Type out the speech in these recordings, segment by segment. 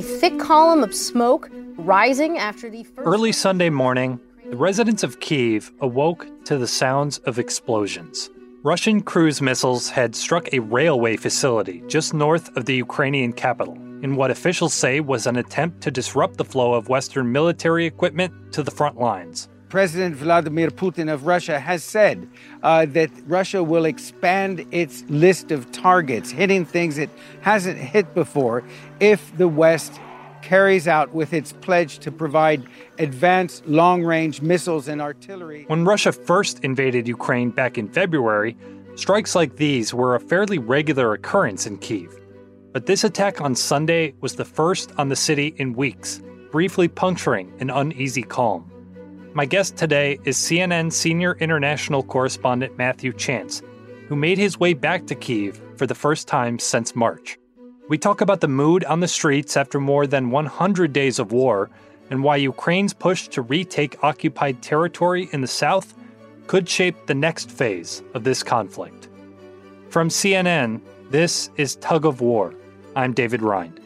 a thick column of smoke rising after the first. Early Sunday morning, the residents of Kiev awoke to the sounds of explosions. Russian cruise missiles had struck a railway facility just north of the Ukrainian capital in what officials say was an attempt to disrupt the flow of Western military equipment to the front lines. President Vladimir Putin of Russia has said uh, that Russia will expand its list of targets, hitting things it hasn't hit before, if the West carries out with its pledge to provide advanced long range missiles and artillery. When Russia first invaded Ukraine back in February, strikes like these were a fairly regular occurrence in Kiev. But this attack on Sunday was the first on the city in weeks, briefly puncturing an uneasy calm. My guest today is CNN senior international correspondent Matthew Chance, who made his way back to Kiev for the first time since March. We talk about the mood on the streets after more than 100 days of war and why Ukraine's push to retake occupied territory in the south could shape the next phase of this conflict. From CNN, this is Tug of War. I'm David Rind.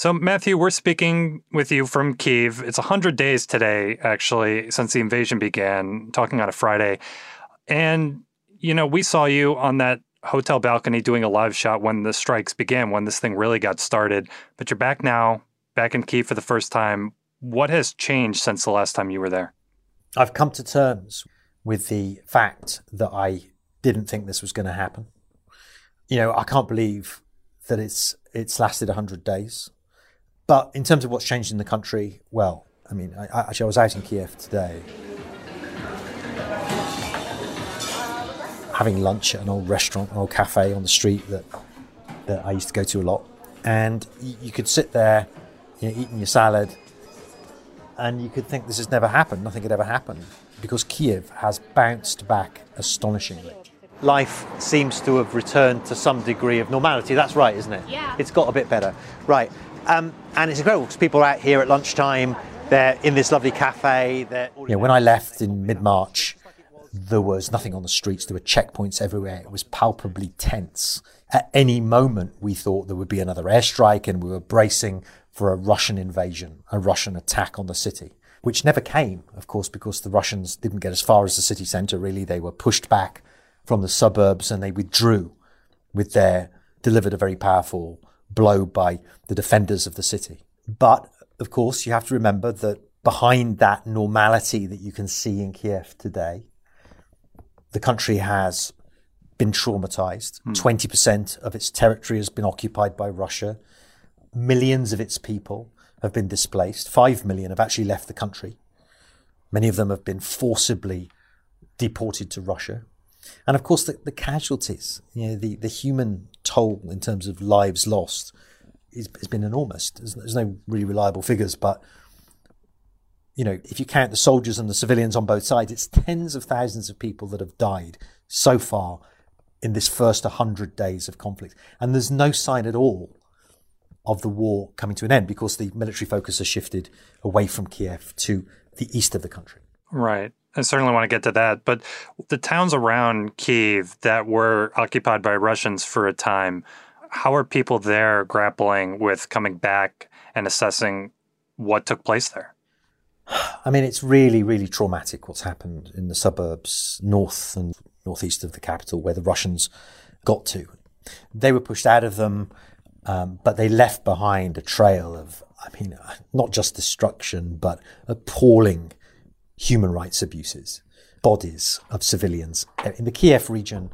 So, Matthew, we're speaking with you from Kiev. It's 100 days today, actually, since the invasion began, talking on a Friday. And, you know, we saw you on that hotel balcony doing a live shot when the strikes began, when this thing really got started. But you're back now, back in Kiev for the first time. What has changed since the last time you were there? I've come to terms with the fact that I didn't think this was going to happen. You know, I can't believe that it's it's lasted 100 days. But in terms of what's changed in the country, well, I mean, I, actually, I was out in Kiev today, having lunch at an old restaurant, an old cafe on the street that that I used to go to a lot, and you, you could sit there, you know, eating your salad, and you could think this has never happened. Nothing had ever happened because Kiev has bounced back astonishingly. Life seems to have returned to some degree of normality. That's right, isn't it? Yeah. It's got a bit better. Right. Um, and it's incredible because people are out here at lunchtime. They're in this lovely cafe. Yeah, when I left in mid March, there was nothing on the streets. There were checkpoints everywhere. It was palpably tense. At any moment, we thought there would be another airstrike, and we were bracing for a Russian invasion, a Russian attack on the city, which never came, of course, because the Russians didn't get as far as the city centre, really. They were pushed back from the suburbs and they withdrew with their, delivered a very powerful blow by the defenders of the city. But of course, you have to remember that behind that normality that you can see in Kiev today, the country has been traumatized. Hmm. 20% of its territory has been occupied by Russia. Millions of its people have been displaced. Five million have actually left the country. Many of them have been forcibly deported to Russia. And of course, the, the casualties, you know, the, the human toll in terms of lives lost is, has been enormous. There's, there's no really reliable figures, but you know, if you count the soldiers and the civilians on both sides, it's tens of thousands of people that have died so far in this first 100 days of conflict. And there's no sign at all of the war coming to an end because the military focus has shifted away from Kiev to the east of the country. Right. I certainly want to get to that. But the towns around Kiev that were occupied by Russians for a time, how are people there grappling with coming back and assessing what took place there? I mean, it's really, really traumatic what's happened in the suburbs north and northeast of the capital where the Russians got to. They were pushed out of them, um, but they left behind a trail of, I mean, not just destruction, but appalling human rights abuses, bodies of civilians. In the Kiev region,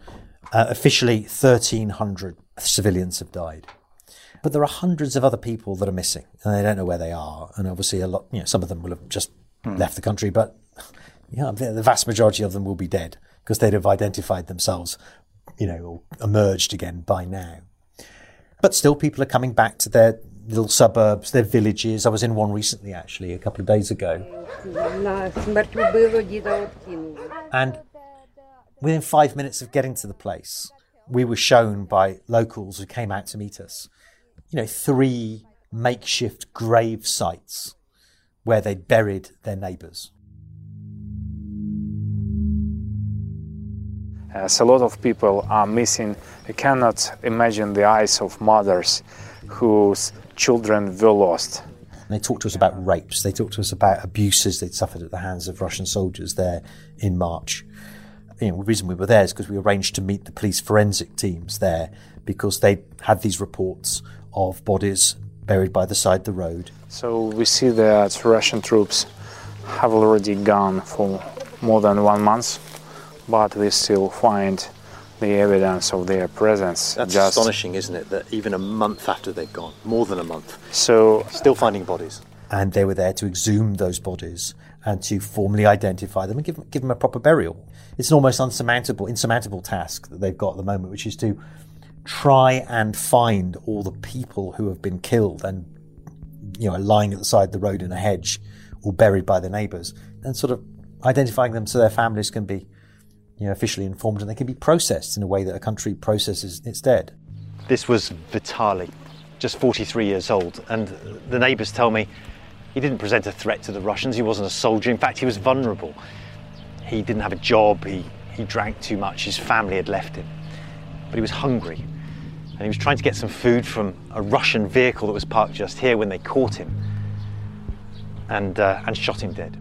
uh, officially 1,300 civilians have died. But there are hundreds of other people that are missing, and they don't know where they are. And obviously, a lot, you know, some of them will have just hmm. left the country, but yeah, the vast majority of them will be dead because they'd have identified themselves, you know, or emerged again by now. But still, people are coming back to their little suburbs, their villages. I was in one recently, actually, a couple of days ago. And within five minutes of getting to the place, we were shown by locals who came out to meet us, you know, three makeshift grave sites where they buried their neighbours. As a lot of people are missing, I cannot imagine the eyes of mothers whose children were lost. They talked to us about rapes. They talked to us about abuses they'd suffered at the hands of Russian soldiers there in March. You know, the reason we were there is because we arranged to meet the police forensic teams there because they had these reports of bodies buried by the side of the road. So we see that Russian troops have already gone for more than one month, but we still find the evidence of their presence. That's just astonishing, isn't it? That even a month after they've gone, more than a month, so still finding bodies. And they were there to exhume those bodies and to formally identify them and give, give them a proper burial. It's an almost unsurmountable, insurmountable task that they've got at the moment, which is to try and find all the people who have been killed and you know lying at the side of the road in a hedge or buried by their neighbours, and sort of identifying them so their families can be you know, officially informed and they can be processed in a way that a country processes its dead. This was Vitali, just 43 years old, and the neighbours tell me he didn't present a threat to the Russians. He wasn't a soldier. In fact, he was vulnerable. He didn't have a job. He, he drank too much. His family had left him. But he was hungry. And he was trying to get some food from a Russian vehicle that was parked just here when they caught him and, uh, and shot him dead.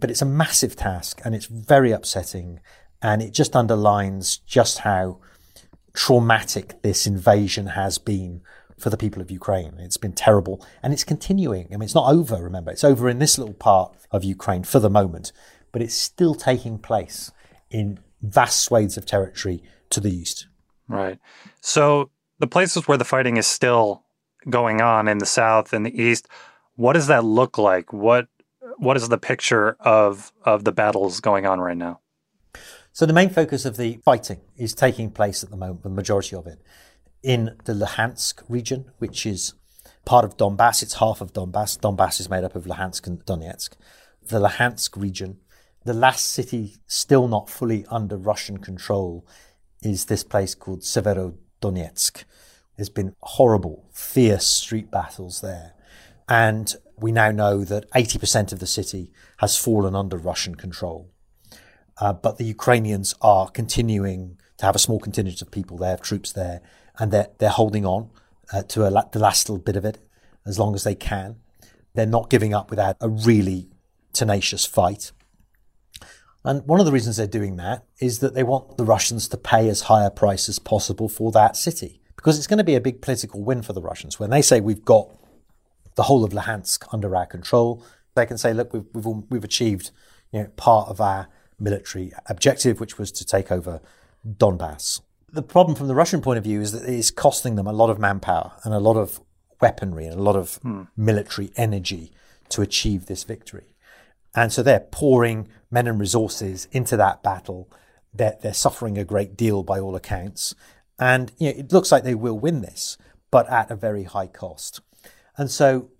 But it's a massive task and it's very upsetting. And it just underlines just how traumatic this invasion has been for the people of Ukraine. It's been terrible and it's continuing. I mean, it's not over, remember. It's over in this little part of Ukraine for the moment, but it's still taking place in vast swathes of territory to the east. Right. So the places where the fighting is still going on in the south and the east, what does that look like? What what is the picture of of the battles going on right now? So the main focus of the fighting is taking place at the moment, the majority of it, in the Luhansk region, which is part of Donbass. It's half of Donbass. Donbass is made up of Luhansk and Donetsk. The Luhansk region, the last city still not fully under Russian control, is this place called Severodonetsk. There's been horrible, fierce street battles there. And we now know that 80% of the city has fallen under Russian control. Uh, but the Ukrainians are continuing to have a small contingent of people there, troops there, and they're, they're holding on uh, to a, the last little bit of it as long as they can. They're not giving up without a really tenacious fight. And one of the reasons they're doing that is that they want the Russians to pay as high a price as possible for that city. Because it's going to be a big political win for the Russians. When they say we've got the whole of Luhansk under our control. They can say, look, we've, we've, we've achieved you know, part of our military objective, which was to take over Donbass. The problem from the Russian point of view is that it is costing them a lot of manpower and a lot of weaponry and a lot of hmm. military energy to achieve this victory. And so they're pouring men and resources into that battle. They're, they're suffering a great deal by all accounts. And you know, it looks like they will win this, but at a very high cost. And so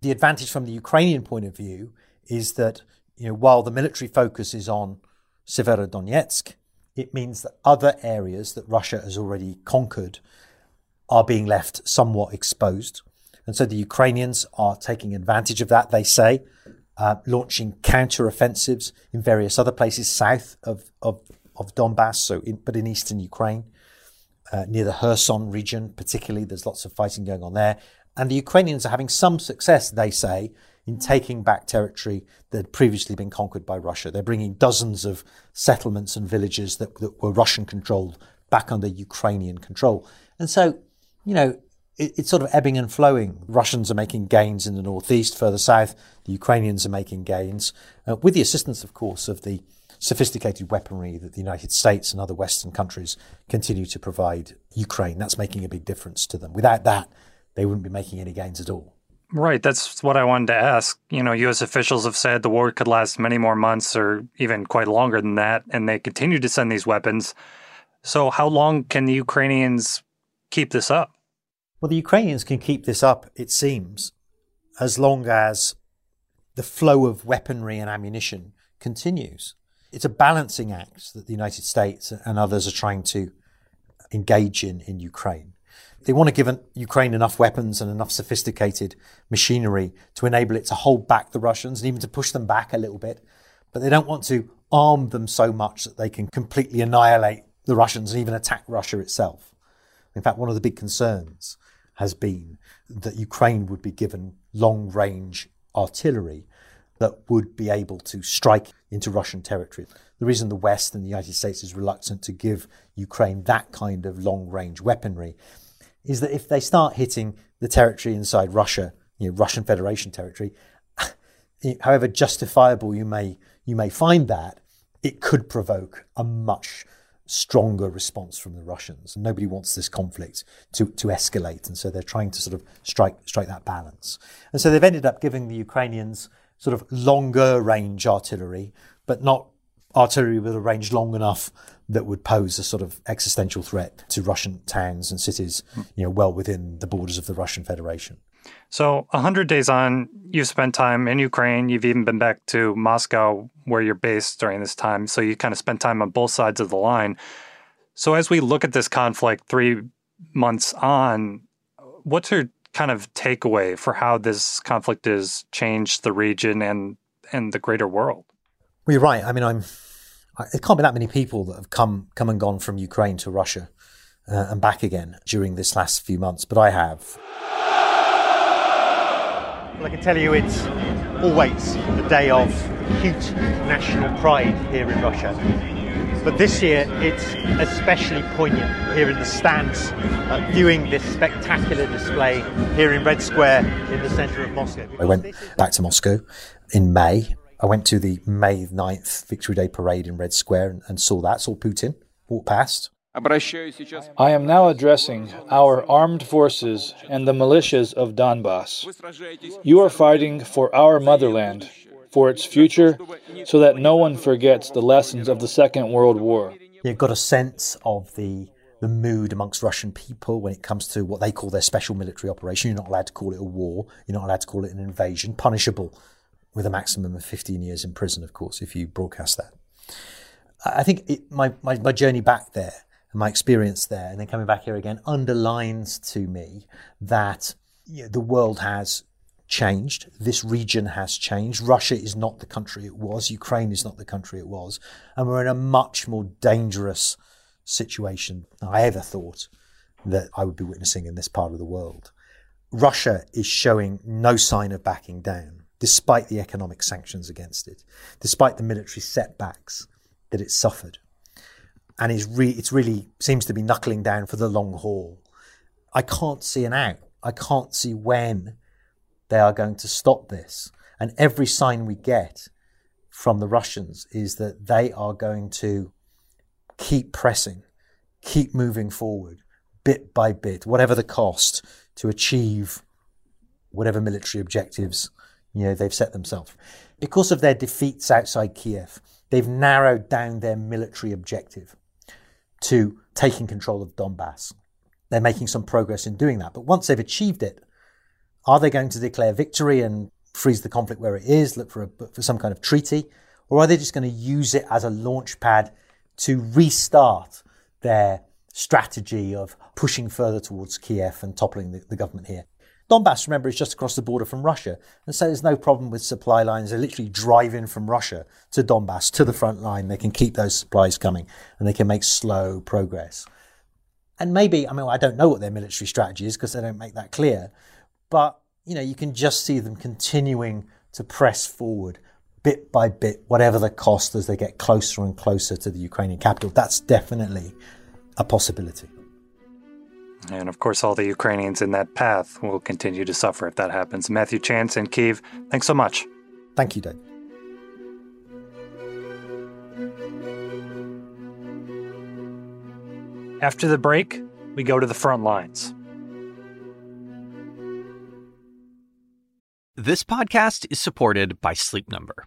the advantage from the Ukrainian point of view is that you know, while the military focus is on Severodonetsk, it means that other areas that Russia has already conquered are being left somewhat exposed. And so the Ukrainians are taking advantage of that, they say, uh, launching counter-offensives in various other places south of, of, of Donbass, so in, but in eastern Ukraine, uh, near the Kherson region particularly. There's lots of fighting going on there. And the Ukrainians are having some success, they say, in taking back territory that had previously been conquered by Russia. They're bringing dozens of settlements and villages that, that were Russian controlled back under Ukrainian control. And so, you know, it, it's sort of ebbing and flowing. Russians are making gains in the northeast, further south. The Ukrainians are making gains, uh, with the assistance, of course, of the sophisticated weaponry that the United States and other Western countries continue to provide Ukraine. That's making a big difference to them. Without that, they wouldn't be making any gains at all. Right. That's what I wanted to ask. You know, U.S. officials have said the war could last many more months or even quite longer than that, and they continue to send these weapons. So, how long can the Ukrainians keep this up? Well, the Ukrainians can keep this up, it seems, as long as the flow of weaponry and ammunition continues. It's a balancing act that the United States and others are trying to engage in in Ukraine They want to give Ukraine enough weapons and enough sophisticated machinery to enable it to hold back the Russians and even to push them back a little bit. But they don't want to arm them so much that they can completely annihilate the Russians and even attack Russia itself. In fact, one of the big concerns has been that Ukraine would be given long range artillery that would be able to strike into Russian territory. The reason the West and the United States is reluctant to give Ukraine that kind of long range weaponry is that if they start hitting the territory inside Russia, you know, Russian Federation territory, however justifiable you may you may find that, it could provoke a much stronger response from the Russians. Nobody wants this conflict to, to escalate, and so they're trying to sort of strike strike that balance. And so they've ended up giving the Ukrainians sort of longer range artillery, but not artillery with a range long enough that would pose a sort of existential threat to Russian towns and cities, you know, well within the borders of the Russian Federation. So, 100 days on, you've spent time in Ukraine. You've even been back to Moscow, where you're based during this time. So, you kind of spent time on both sides of the line. So, as we look at this conflict three months on, what's your kind of takeaway for how this conflict has changed the region and, and the greater world? Well, you're right. I mean, I'm. It can't be that many people that have come come and gone from Ukraine to Russia uh, and back again during this last few months, but I have. Well, I can tell you it's always a day of huge national pride here in Russia. But this year it's especially poignant here in the stands, uh, viewing this spectacular display here in Red Square in the centre of Moscow. I went back to Moscow in May. I went to the May 9th Victory Day parade in Red Square and, and saw that, saw Putin walk past. I am now addressing our armed forces and the militias of Donbass. You are fighting for our motherland, for its future, so that no one forgets the lessons of the Second World War. You got a sense of the the mood amongst Russian people when it comes to what they call their special military operation. You're not allowed to call it a war. You're not allowed to call it an invasion, punishable with a maximum of 15 years in prison, of course, if you broadcast that. I think it, my, my, my journey back there and my experience there, and then coming back here again, underlines to me that you know, the world has changed. This region has changed. Russia is not the country it was. Ukraine is not the country it was. And we're in a much more dangerous situation than I ever thought that I would be witnessing in this part of the world. Russia is showing no sign of backing down, despite the economic sanctions against it, despite the military setbacks that it suffered and is re- it's really seems to be knuckling down for the long haul. I can't see an out. I can't see when they are going to stop this. And every sign we get from the Russians is that they are going to keep pressing, keep moving forward, bit by bit, whatever the cost, to achieve whatever military objectives you know they've set themselves. Because of their defeats outside Kiev, they've narrowed down their military objective to taking control of Donbass. They're making some progress in doing that. But once they've achieved it, are they going to declare victory and freeze the conflict where it is, look for, a, for some kind of treaty? Or are they just going to use it as a launch pad to restart their strategy of pushing further towards Kiev and toppling the, the government here? Donbass, remember, is just across the border from Russia. And so there's no problem with supply lines. They literally drive in from Russia to Donbass, to the front line. They can keep those supplies coming and they can make slow progress. And maybe, I mean, I don't know what their military strategy is because they don't make that clear. But, you know, you can just see them continuing to press forward bit by bit, whatever the cost as they get closer and closer to the Ukrainian capital. That's definitely a possibility. And of course, all the Ukrainians in that path will continue to suffer if that happens. Matthew Chance in Kiev, thanks so much. Thank you, Dave. After the break, we go to the front lines. This podcast is supported by Sleep Number.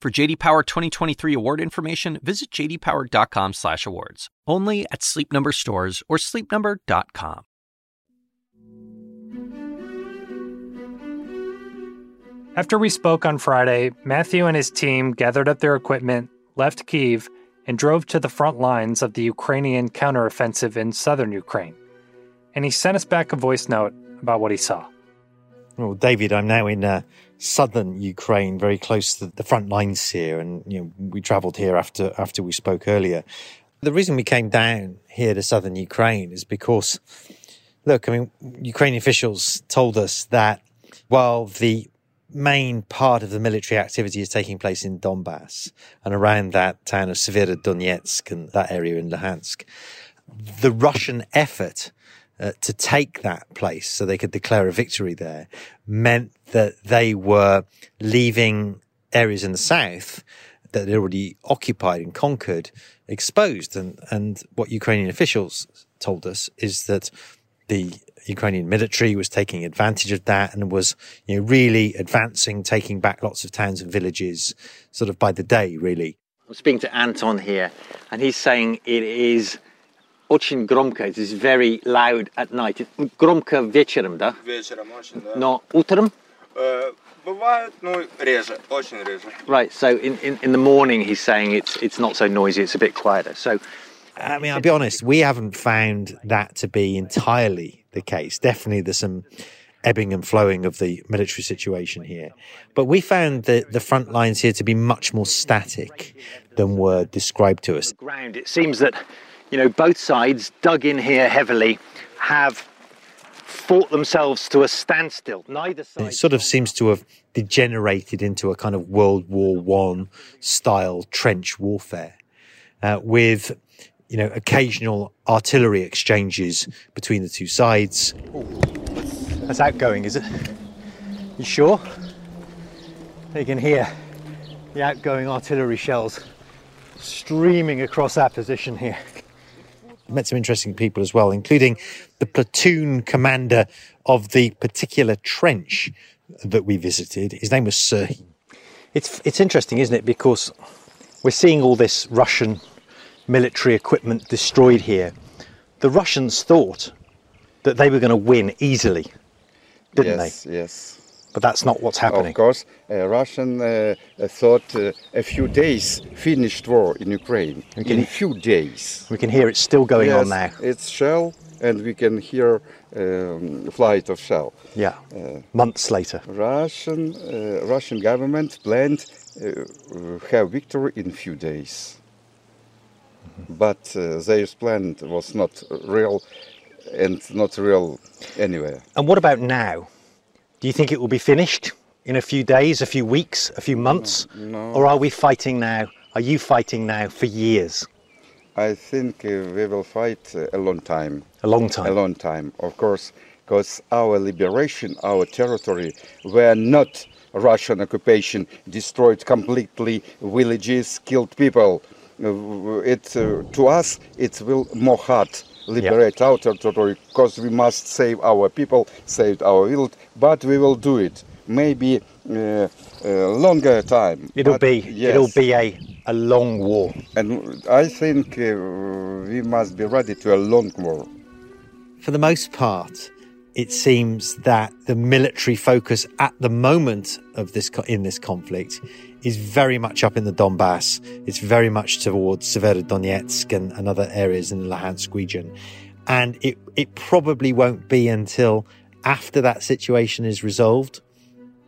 For JD Power 2023 award information, visit jdpower.com/awards. Only at Sleep Number stores or sleepnumber.com. After we spoke on Friday, Matthew and his team gathered up their equipment, left Kiev, and drove to the front lines of the Ukrainian counteroffensive in southern Ukraine. And he sent us back a voice note about what he saw. Well, David, I'm now in uh, southern Ukraine, very close to the front lines here, and you know we travelled here after after we spoke earlier. The reason we came down here to southern Ukraine is because, look, I mean, Ukrainian officials told us that while the main part of the military activity is taking place in Donbass and around that town of Severodonetsk and that area in Luhansk, the Russian effort uh, to take that place so they could declare a victory there meant that they were leaving areas in the south that they'd already occupied and conquered exposed. And, and what Ukrainian officials told us is that the Ukrainian military was taking advantage of that and was, you know, really advancing, taking back lots of towns and villages sort of by the day, really. I'm speaking to Anton here, and he's saying it is очень громко, it is very loud at night. Громко вечером, да? Вечером очень, да. Но утром? Э, бывает, ну, реже, очень реже. Right, so in, in, in the morning he's saying it's, it's not so noisy, it's a bit quieter. So I mean, I'll be honest, we haven't found that to be entirely the case. Definitely there's some ebbing and flowing of the military situation here. But we found the, the front lines here to be much more static than were described to us. Ground, it seems that, you know, both sides dug in here heavily have fought themselves to a standstill. Neither side. It sort of seems to have degenerated into a kind of World War One style trench warfare, uh, with you know, occasional artillery exchanges between the two sides. That's outgoing, is it? You sure? You can hear the outgoing artillery shells streaming across our position here. Met some interesting people as well, including the platoon commander of the particular trench that we visited. His name was Sir. It's it's interesting, isn't it? Because we're seeing all this Russian military equipment destroyed here. The Russians thought that they were going to win easily, didn't yes, they? Yes. But that's not what's happening. Of course, uh, Russian uh, thought uh, a few days finished war in Ukraine. We can, in a few days. We can hear it's still going yes, on now. It's shell, and we can hear um, flight of shell. Yeah. Months later. Russian uh, Russian government planned uh, have victory in few days but uh, their plan was not real and not real anywhere. And what about now? Do you think it will be finished in a few days, a few weeks, a few months? No. Or are we fighting now? Are you fighting now for years? I think uh, we will fight uh, a long time. A long time? A long time, of course, because our liberation, our territory, were not Russian occupation, destroyed completely villages, killed people uh, it uh, to us it will more hard liberate our territory because we must save our people, save our world, but we will do it. Maybe uh, uh, longer time. It'll be yes. it'll be a, a long war. And I think uh, we must be ready to a long war. For the most part, it seems that the military focus at the moment of this in this conflict is very much up in the Donbass. It's very much towards Severodonetsk and, and other areas in the Luhansk region. And it, it probably won't be until after that situation is resolved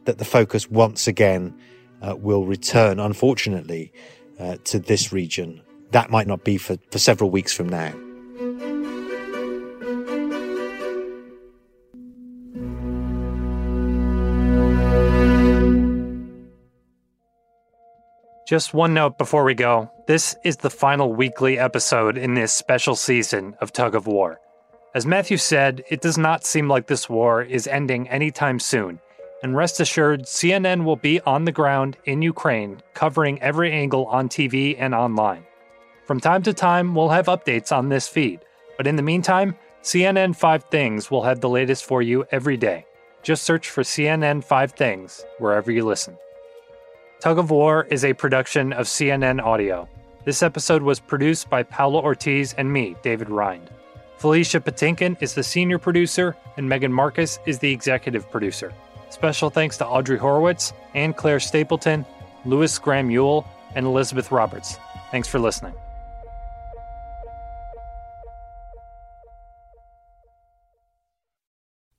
that the focus once again uh, will return, unfortunately, uh, to this region. That might not be for, for several weeks from now. Just one note before we go this is the final weekly episode in this special season of Tug of War. As Matthew said, it does not seem like this war is ending anytime soon, and rest assured, CNN will be on the ground in Ukraine covering every angle on TV and online. From time to time, we'll have updates on this feed, but in the meantime, CNN 5 Things will have the latest for you every day. Just search for CNN 5 Things wherever you listen. Tug of War is a production of CNN Audio. This episode was produced by Paula Ortiz and me, David Rind. Felicia Patinkin is the senior producer, and Megan Marcus is the executive producer. Special thanks to Audrey Horowitz, Anne Claire Stapleton, Louis Graham Ewell, and Elizabeth Roberts. Thanks for listening.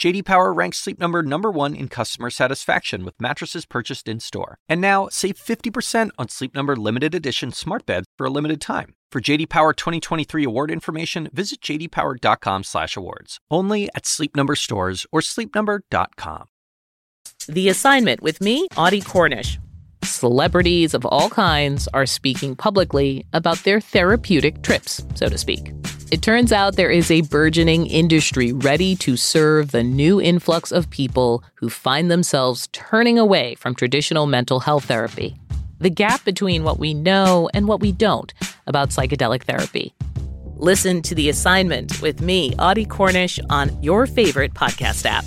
JD Power ranks Sleep Number number 1 in customer satisfaction with mattresses purchased in-store. And now, save 50% on Sleep Number limited edition smart beds for a limited time. For JD Power 2023 award information, visit jdpower.com/awards. Only at Sleep Number stores or sleepnumber.com. The assignment with me, Audie Cornish. Celebrities of all kinds are speaking publicly about their therapeutic trips, so to speak. It turns out there is a burgeoning industry ready to serve the new influx of people who find themselves turning away from traditional mental health therapy. The gap between what we know and what we don't about psychedelic therapy. Listen to The Assignment with me, Audie Cornish, on your favorite podcast app.